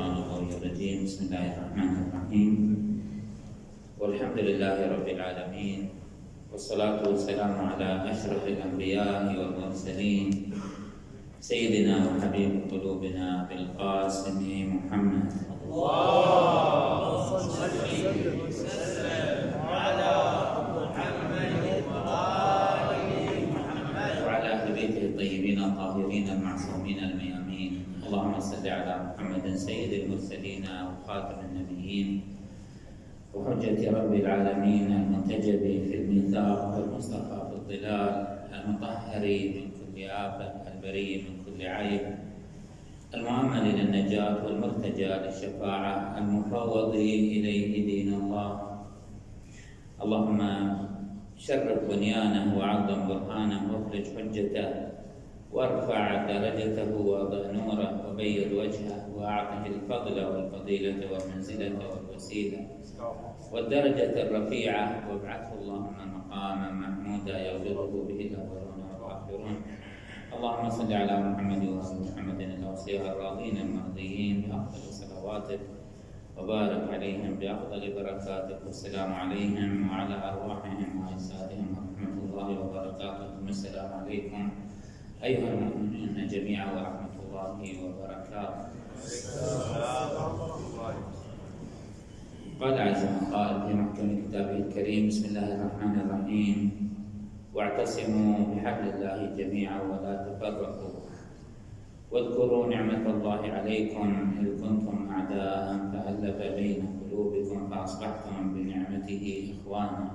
الشيطان الغوي الرجيم. بسم الله الرحمن الرحيم. والحمد لله رب العالمين والصلاة والسلام على أشرف الأنبياء والمرسلين سيدنا وحبيب قلوبنا بالقاسم محمد. اللهم صل وسلم على محمد وآل محمد وعلى أهل بيته الطيبين الطاهرين المعصومين الميامين اللهم صل على محمد سيد المرسلين وخاتم النبيين. وحجة رب العالمين المنتجب في الميثاق والمصطفى في الظلال المطهر من كل آفة البري من كل عيب. المؤمل للنجاة والمرتجى للشفاعة المفوض إليه دين الله. اللهم شرف بنيانه وعظم برهانه وافرج حجته وارفع درجته وأضع نوره وبيض وجهه وأعطه الفضل والفضيلة والمنزلة والوسيلة. والدرجة الرفيعة وابعثه اللهم مقاما محمودا يغفره به الأولون والآخرون. اللهم صل على محمد وآل محمد الأوصياء الراضين المرضيين بأفضل صلواتك وبارك عليهم بأفضل بركاتك. والسلام عليهم وعلى أرواحهم وأجسادهم. ورحمة الله وبركاته. السلام عليكم. أيها المؤمنون جميعا ورحمة الله وبركاته. قال عز من قال في محكم كتابه الكريم بسم الله الرحمن الرحيم. واعتصموا بحبل الله جميعا ولا تفرقوا. واذكروا نعمة الله عليكم إذ كنتم أعداء فألف بين قلوبكم فأصبحتم بنعمته إخوانا.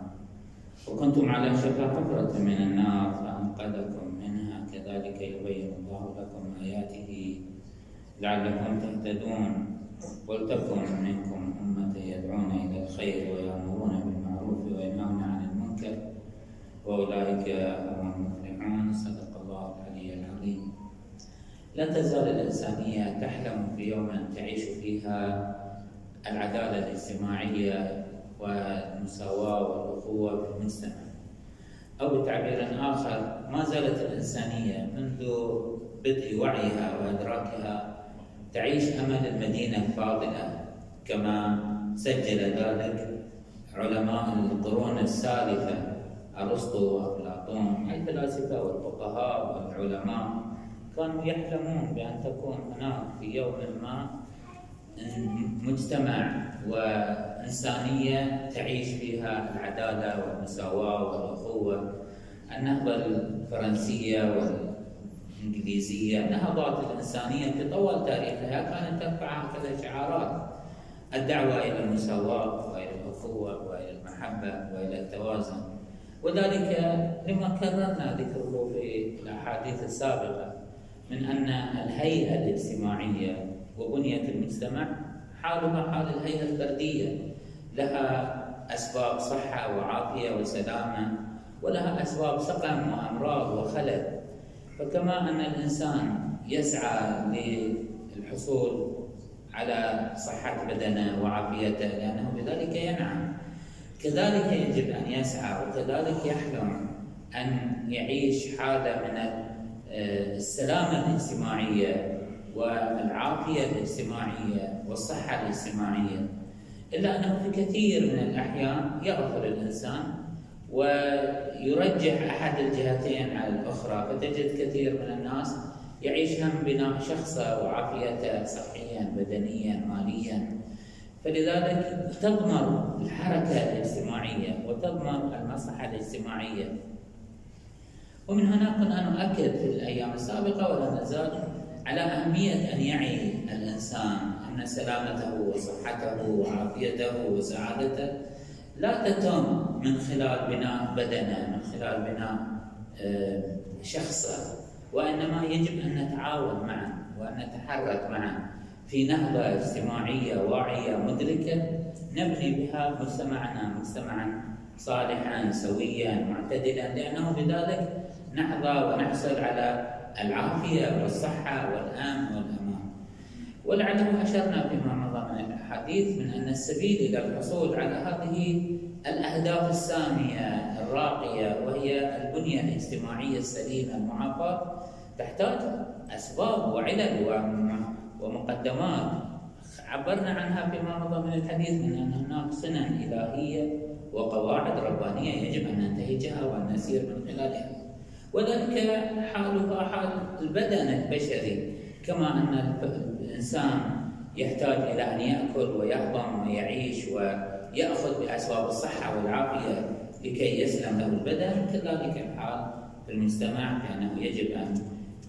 وكنتم على شفا حفرة من النار فأنقذكم منها. كذلك يبين الله لكم آياته لعلكم تهتدون. ولتكن منكم أمة يدعون إلى الخير ويأمرون بالمعروف وينهون عن المنكر وأولئك هم المفلحون. صدق الله العلي العظيم. لا تزال الإنسانية تحلم في يوم تعيش فيها العدالة الاجتماعية والمساواة والأخوة في المجتمع. أو بتعبير آخر ما زالت الإنسانية منذ بدء وعيها وإدراكها تعيش أمل المدينة الفاضلة كما سجل ذلك علماء القرون السالفة أرسطو وأفلاطون الفلاسفة والفقهاء والعلماء. كانوا يحلمون بأن تكون هناك في يوم ما مجتمع وإنسانية تعيش فيها العدالة والمساواة والأخوة. النهضة الفرنسية والإنجليزية النهضات الإنسانية في طوال تاريخها كانت ترفع هكذا شعارات. الدعوة إلى المساواة وإلى الأخوة وإلى المحبة وإلى التوازن. وذلك لما كررنا ذكره في الأحاديث السابقة من أن الهيئة الاجتماعية وبنية المجتمع حالها حال الهيئة الفردية. لها أسباب صحة وعافية وسلامة. ولها أسباب سقم وأمراض وخلل. فكما أن الإنسان يسعى للحصول على صحة بدنه وعافيته لأنه بذلك ينعم. كذلك يجب أن يسعى وكذلك يحلم أن يعيش حالة من السلامة الاجتماعية والعافية الاجتماعية والصحة الاجتماعية. إلا أنه في كثير من الأحيان يغفل الإنسان ويرجح أحد الجهتين على الأخرى فتجد كثير من الناس يعيش هم بناء شخصه وعافيته صحيا بدنيا ماليا. فلذلك تضمر الحركة الاجتماعية وتضمر المصلحة الاجتماعية. ومن هنا كنا نؤكد في الأيام السابقة ولا نزال على أهمية أن يعي الإنسان أن سلامته وصحته وعافيته وسعادته لا تتم من خلال بناء بدنه من خلال بناء شخصه. وإنما يجب أن نتعاون معا وأن نتحرك معا في نهضة اجتماعية واعية مدركة نبني بها مجتمعنا مجتمعا صالحا سويا معتدلا. لأنه بذلك نحظى ونحصل على العافية والصحة والأمن والأمان. ولعله أشرنا فيما مضى من الأحاديث من أن السبيل إلى الحصول على هذه الأهداف السامية الراقية وهي البنية الاجتماعية السليمة المعافاة تحتاج أسباب وعلل ومقدمات. عبرنا عنها فيما مضى من الحديث من أن هناك سنن إلهية وقواعد ربانية يجب أن ننتهجها وأن نسير من خلالها. وذلك حالها حال البدن البشري كما أن الإنسان يحتاج إلى أن يأكل ويهضم ويعيش ويأخذ بأسباب الصحة والعافية لكي يسلم له البدن. كذلك الحال في المجتمع بأنه يجب أن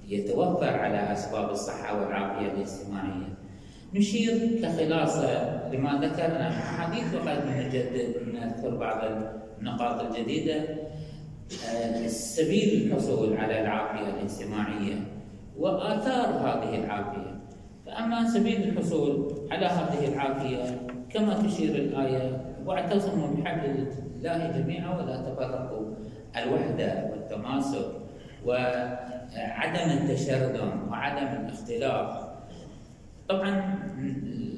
يتوفر على أسباب الصحة والعافية الاجتماعية. نشير كخلاصة لما ذكرنا حديث وقد نجدد نذكر بعض النقاط الجديدة. آه، سبيل الحصول على العافية الاجتماعية وآثار هذه العافية. فأما سبيل الحصول على هذه العافية كما تشير الآية واعتصموا بحبل الله جميعا ولا تفرقوا الوحدة والتماسك وعدم التشرذم وعدم الاختلاف. طبعا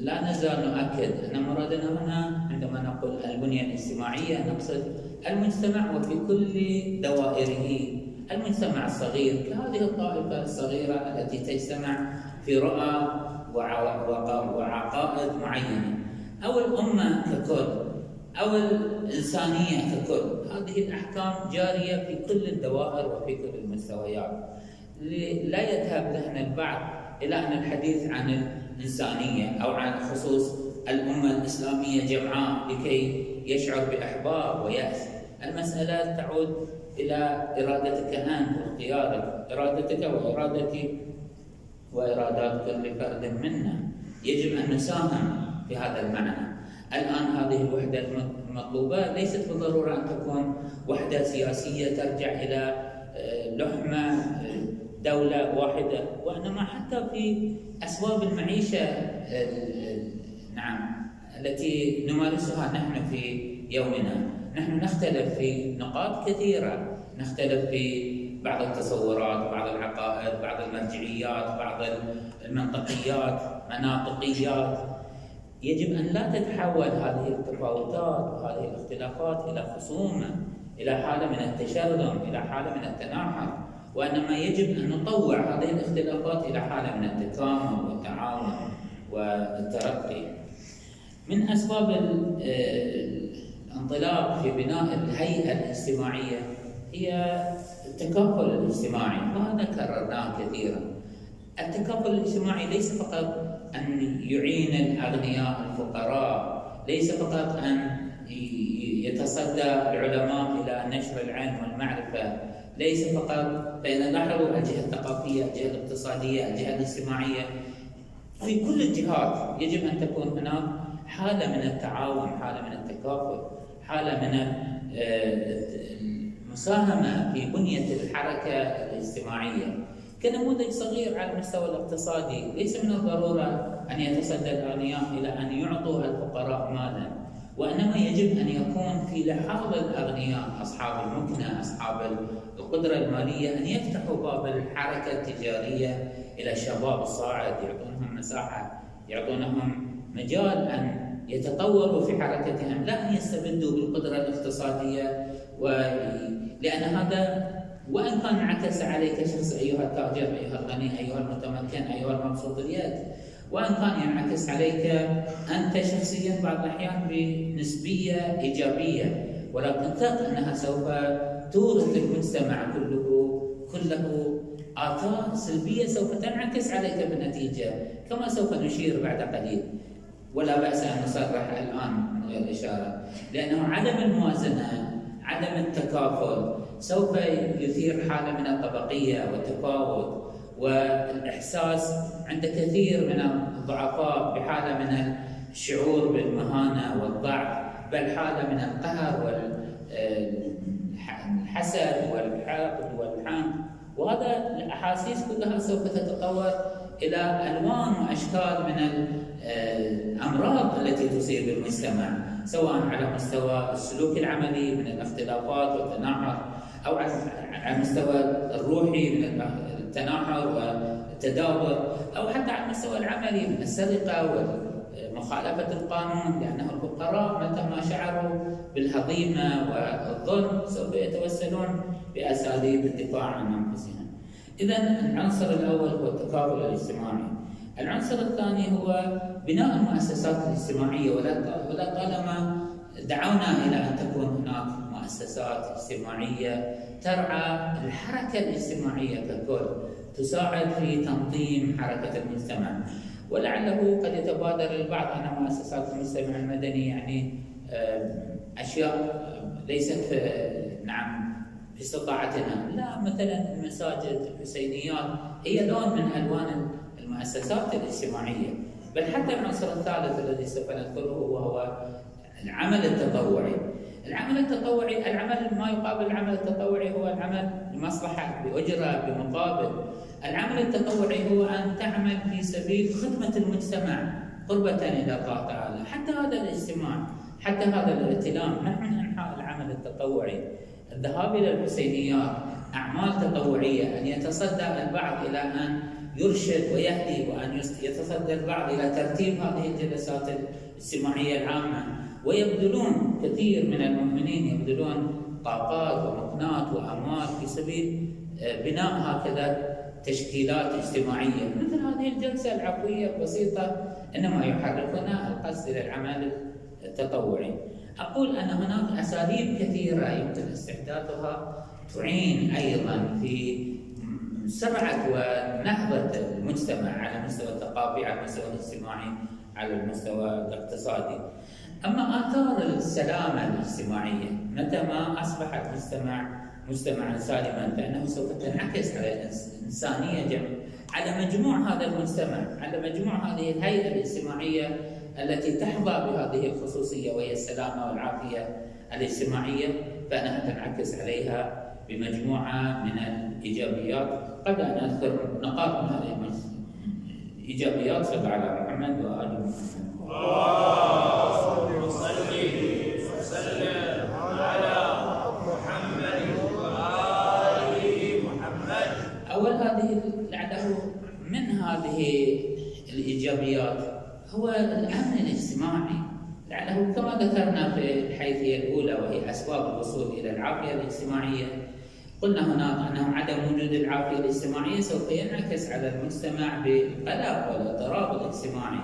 لا نزال نؤكد أن مرادنا هنا عندما نقول البنية الاجتماعية نقصد المجتمع وفي كل دوائره. المجتمع الصغير كهذه الطائفة الصغيرة التي تجتمع في رؤى وعقائد معينة. أو الامه ككل أو الانسانيه ككل. هذه الأحكام جارية في كل الدوائر وفي كل المستويات. لا يذهب ذهن البعض إلى أن الحديث عن الإنسانية أو عن خصوص الأمة الإسلامية جمعاء لكي يشعر بأحباب ويأس. المسألة تعود إلى إرادتك أنت واختيارك إرادتك وإرادتي وارادات كل فرد منا. يجب أن نساهم في هذا المعنى. الآن هذه الوحده المطلوبه ليست بالضرورة أن تكون وحدة سياسية ترجع إلى آه، لحمة آه، دولة واحدة وإنما حتى في أسباب المعيشة نعم التي نمارسها نحن في يومنا. نحن نختلف في نقاط كثيرة. نختلف في بعض التصورات بعض العقائد بعض المرجعيات بعض المنطقيات مناطقيات. يجب أن لا تتحول هذه التفاوتات وهذه الاختلافات إلى خصومة إلى حالة من التشرذم إلى حالة من التناحر وإنما يجب أن نطوع هذه الاختلافات إلى حالة من التكامل والتعاون والترقي. من أسباب الانطلاق في بناء الهيئة الاجتماعية هي التكافل الاجتماعي وهذا كررناه كثيرا. التكافل الاجتماعي ليس فقط أن يعين الأغنياء الفقراء، ليس فقط أن يتصدى العلماء إلى نشر العلم والمعرفة ليس فقط فإذا لاحظوا الجهة الثقافية، الجهة الاقتصادية، الجهة الاجتماعية. في كل الجهات يجب أن تكون هناك حالة من التعاون، حالة من التكافل، حالة من آه، المساهمة في بنية الحركة الاجتماعية. كنموذج صغير على المستوى الاقتصادي. ليس من الضرورة أن يتصدى الأغنياء إلى أن يعطوا الفقراء مالا وإنما يجب أن يكون في لحاظ الأغنياء أصحاب المكنة أصحاب القدرة المالية أن يفتحوا باب الحركة التجارية إلى الشباب الصاعد يعطونهم مساحة يعطونهم مجال أن يتطوروا في حركتهم لا أن يستبدوا بالقدرة الاقتصادية و... لأن هذا وإن كان انعكس عليك شخص أيها التاجر أيها الغني أيها المتمكن أيها المبسوط اليد. وأن كان ينعكس عليك أنت شخصيا بعض الأحيان بنسبية إيجابية ولكن ثق أنها سوف تورث المجتمع كله كله آثار سلبية سوف تنعكس عليك بالنتيجة كما سوف نشير بعد قليل. ولا بأس أن نصرح الآن من غير إشارة لأنه عدم الموازنة عدم التكافل سوف يثير حالة من الطبقية والتفاوت والإحساس عند كثير من الضعفاء بحالة من الشعور بالمهانة والضعف بل حالة من القهر والحسد والحقد والحمد وهذا الأحاسيس كلها سوف تتطور إلى ألوان وأشكال من الأمراض التي تصيب المجتمع. سواء على مستوى السلوك العملي من الاختلافات والتناحر أو على المستوى الروحي من التناحر والتدابر أو حتى على المستوى العملي من السرقة ومخالفه القانون لأنه الفقراء متى ما شعروا بالهضيمة والظلم سوف يتوسلون بأساليب الدفاع عن أنفسهم. اذا العنصر الأول هو التكافل الاجتماعي. العنصر الثاني هو بناء المؤسسات الاجتماعية. ولا طالما دعونا إلى أن تكون هناك مؤسسات اجتماعية ترعى الحركة الاجتماعية ككل تساعد في تنظيم حركة المجتمع. ولعله قد يتبادر البعض أن مؤسسات المجتمع المدني يعني أشياء ليست نعم باستطاعتنا. لا مثلا المساجد الحسينيات هي لون من ألوان المؤسسات الاجتماعية بل حتى العنصر الثالث الذي سوف نذكره وهو العمل التطوعي. العمل التطوعي العمل ما يقابل العمل التطوعي هو العمل بمصلحة بأجرة بمقابل. العمل التطوعي هو أن تعمل في سبيل خدمة المجتمع قربة إلى الله تعالى حتى هذا الاجتماع حتى هذا الائتلاف نحن من أنحاء العمل التطوعي. الذهاب إلى الحسينيات أعمال تطوعية أن يتصدى البعض إلى أن يرشد ويهدي وأن يتصدى البعض إلى ترتيب هذه الجلسات الاجتماعية العامة. ويبذلون كثير من المؤمنين يبذلون طاقات ومكنات وأموال في سبيل آه، بناء هكذا تشكيلات اجتماعية. مثل هذه الجلسة العفوية البسيطة إنما يحركنا القصد إلى العمل التطوعي. أقول أن هناك أساليب كثيرة يمكن استحداثها تعين أيضا في سرعة ونهضة المجتمع على المستوى الثقافي على المستوى الاجتماعي على المستوى الاقتصادي. أما آثار السلامة الاجتماعية متى ما أصبح المجتمع مجتمعا سالما فإنه سوف تنعكس على الإنسانية جمع على مجموع هذا المجتمع على مجموع هذه الهيئة الاجتماعية التي تحظى بهذه الخصوصية وهي السلامة والعافية الاجتماعية فإنها تنعكس عليها بمجموعة من الإيجابيات. قبل أن أذكر نقاط من هذه الإيجابيات. صلى على محمد وآل محمد. أول هذه لعله من هذه الإيجابيات هو الأمن الاجتماعي. لعله كما ذكرنا في الحيثية الأولى وهي أسباب الوصول إلى العافية الاجتماعية. قلنا هناك أنه عدم وجود العافية الاجتماعية سوف ينعكس على المجتمع بالقلق والاضطراب الاجتماعي.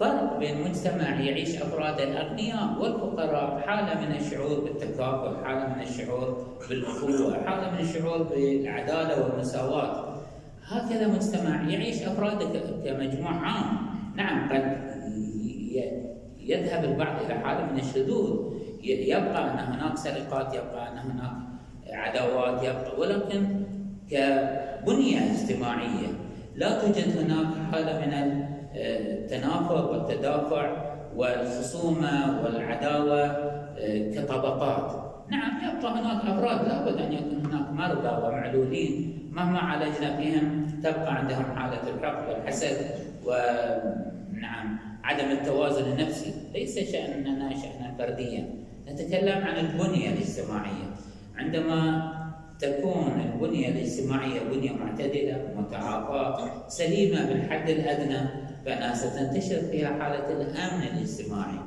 فرق بين مجتمع يعيش أفراد الأغنياء والفقراء حالة من الشعور بالتكافل حالة من الشعور بالأخوة حالة من الشعور بالعدالة والمساواة. هكذا مجتمع يعيش أفراده كمجموع عام. نعم قد يذهب البعض إلى حالة من الشذوذ. يبقى أن هناك سرقات يبقى أن هناك عداوات يبقى. ولكن كبنية اجتماعية لا توجد هناك حالة من التنافر والتدافع والخصومة والعداوة آه، كطبقات. نعم يبقى هناك أفراد لابد أن يكون هناك مرضى ومعلولين مهما عالجنا فيهم تبقى عندهم حالة الحقد والحسد ونعم عدم التوازن النفسي. ليس شأننا شأنا فرديا. نتكلم عن البنية الاجتماعية. عندما تكون البنية الاجتماعية بنية معتدلة متعافاة سليمة بالحد الأدنى فإنها ستنتشر فيها حالة الأمن الاجتماعي.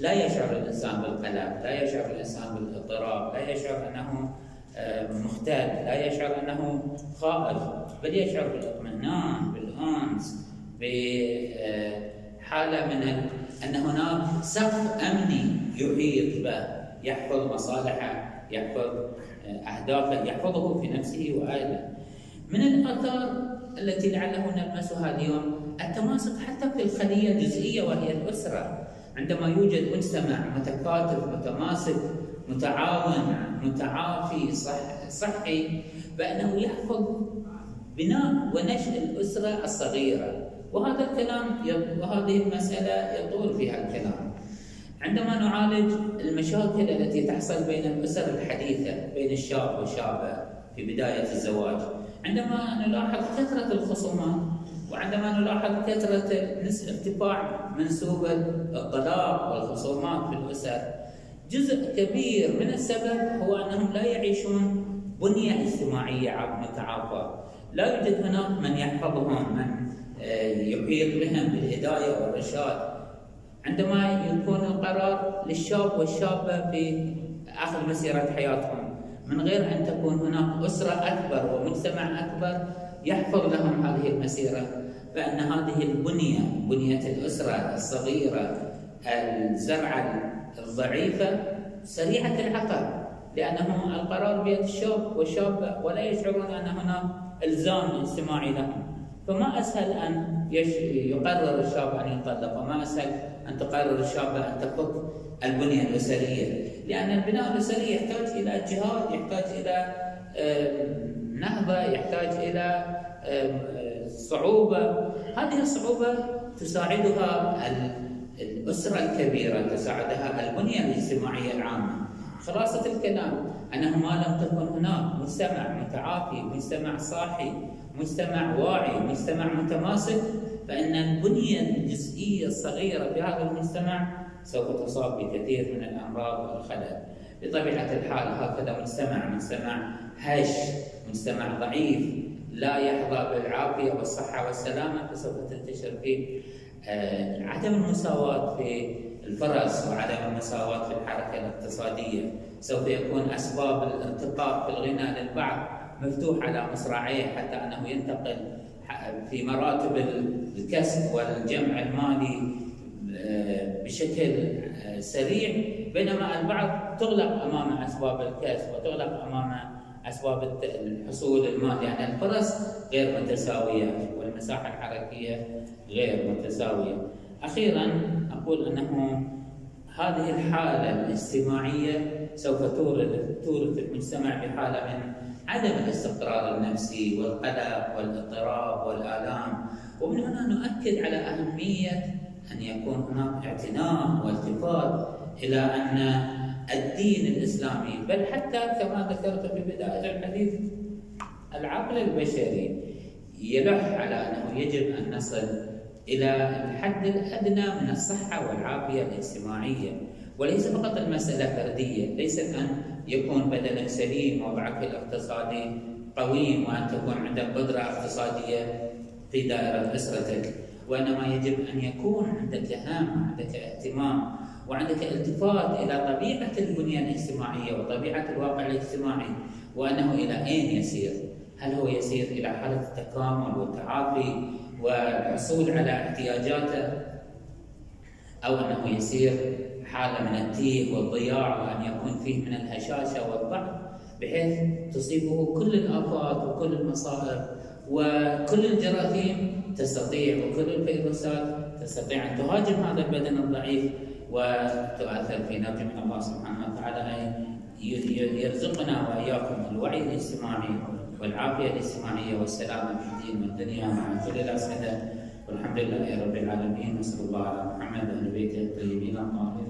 لا يشعر الإنسان بالقلق لا يشعر الإنسان بالاضطراب لا يشعر أنه آه، مختل لا يشعر أنه خائف بل يشعر بالاطمئنان بالأنس بحالة من أن هناك سقف أمني يحيط به يحفظ مصالحه يحفظ أهدافه يحفظه في نفسه وآله من الآثار التي لعله نلمسها اليوم التماسك حتى في الخلية الجزئية وهي الأسرة. عندما يوجد مجتمع متكاتف متماسك متعاون متعافي صح صحي فإنه يحفظ بناء ونشأ الأسرة الصغيرة. وهذا الكلام وهذه المسألة يطول فيها الكلام. عندما نعالج المشاكل التي تحصل بين الأسر الحديثة بين الشاب والشابة في بداية الزواج عندما نلاحظ كثرة الخصومات وعندما نلاحظ كثرة ارتفاع منسوب الطلاق والخصومات في الأسر جزء كبير من السبب هو أنهم لا يعيشون بنية اجتماعية متعافى لا يوجد هناك من يحفظهم من آه، يحيط بهم بالهداية والرشاد. عندما يكون القرار للشاب والشابة في آخر مسيرة حياتهم من غير أن تكون هناك أسرة أكبر ومجتمع أكبر يحفظ لهم هذه المسيرة فإن هذه البنية بنية الأسرة الصغيرة الزرعة الضعيفة سريعة العقل لانهم القرار بيد الشاب والشابه ولا يشعرون أن هناك إلزام اجتماعي لهم. فما أسهل أن يقرر الشاب أن يطلق وما أسهل أن تقرر الشابه أن تفك البنية الأسرية. لأن البناء الاسري يحتاج إلى جهاد يحتاج إلى نهضة يحتاج إلى صعوبة. هذه الصعوبة تساعدها الأسرة الكبيرة تساعدها البنية الاجتماعية العامة. خلاصة الكلام أنه ما لم تكن هناك مجتمع متعافي مجتمع صاحي مجتمع واعي مجتمع متماسك فإن البنية الجزئية الصغيرة في هذا المجتمع سوف تصاب بكثير من الأمراض والخلل. بطبيعة الحال هكذا مجتمع مجتمع هش مجتمع ضعيف لا يحظى بالعافية والصحة والسلامة فسوف تنتشر فيه آه، عدم المساواة في الفرص وعدم المساواة في الحركة الاقتصادية. سوف يكون أسباب الارتقاء في الغنى للبعض مفتوح على مصراعيه حتى أنه ينتقل في مراتب الكسب والجمع المالي آه، بشكل آه، سريع بينما البعض تغلق أمام أسباب الكسب وتغلق أمام أسباب الحصول المالي يعني الفرص غير متساوية والمساحة الحركية غير متساوية. أخيرا أقول أنه هذه الحالة الاجتماعيه سوف تورد المجتمع بحالة من عدم الاستقرار النفسي والقلق والاضطراب والآلام. ومن هنا نؤكد على أهمية أن يكون هناك اعتناء والتفات إلى أن الدين الإسلامي بل حتى كما ذكرت في بداية الحديث العقل البشري يلح على أنه يجب أن نصل إلى الحد الأدنى من الصحة والعافية الاجتماعية. وليس فقط المسألة فردية ليست أن يكون بدنك سليم وضعك الاقتصادي قويم وأن تكون عندك قدرة اقتصادية في دائرة أسرتك وإنما يجب أن يكون عندك هم عندك اهتمام وعندك التفات إلى طبيعة البنية الاجتماعية وطبيعة الواقع الاجتماعي وأنه إلى أين يسير؟ هل هو يسير إلى حالة التكامل والتعافي والحصول على احتياجاته أو أنه يسير حالة من التيه والضياع وأن يكون فيه من الهشاشة والضعف بحيث تصيبه كل الآفات وكل المصائب وكل الجراثيم تستطيع وكل الفيروسات تستطيع أن تهاجم هذا البدن الضعيف وتؤثر في من الله سبحانه وتعالى يرزقنا وإياكم الوعي الاجتماعي والعافية الاجتماعيه والسلامة في الدين والدنيا مع كل الاسمده والحمد لله رب العالمين نسأل الله على محمد وآل بيته الطيبين الطاهرين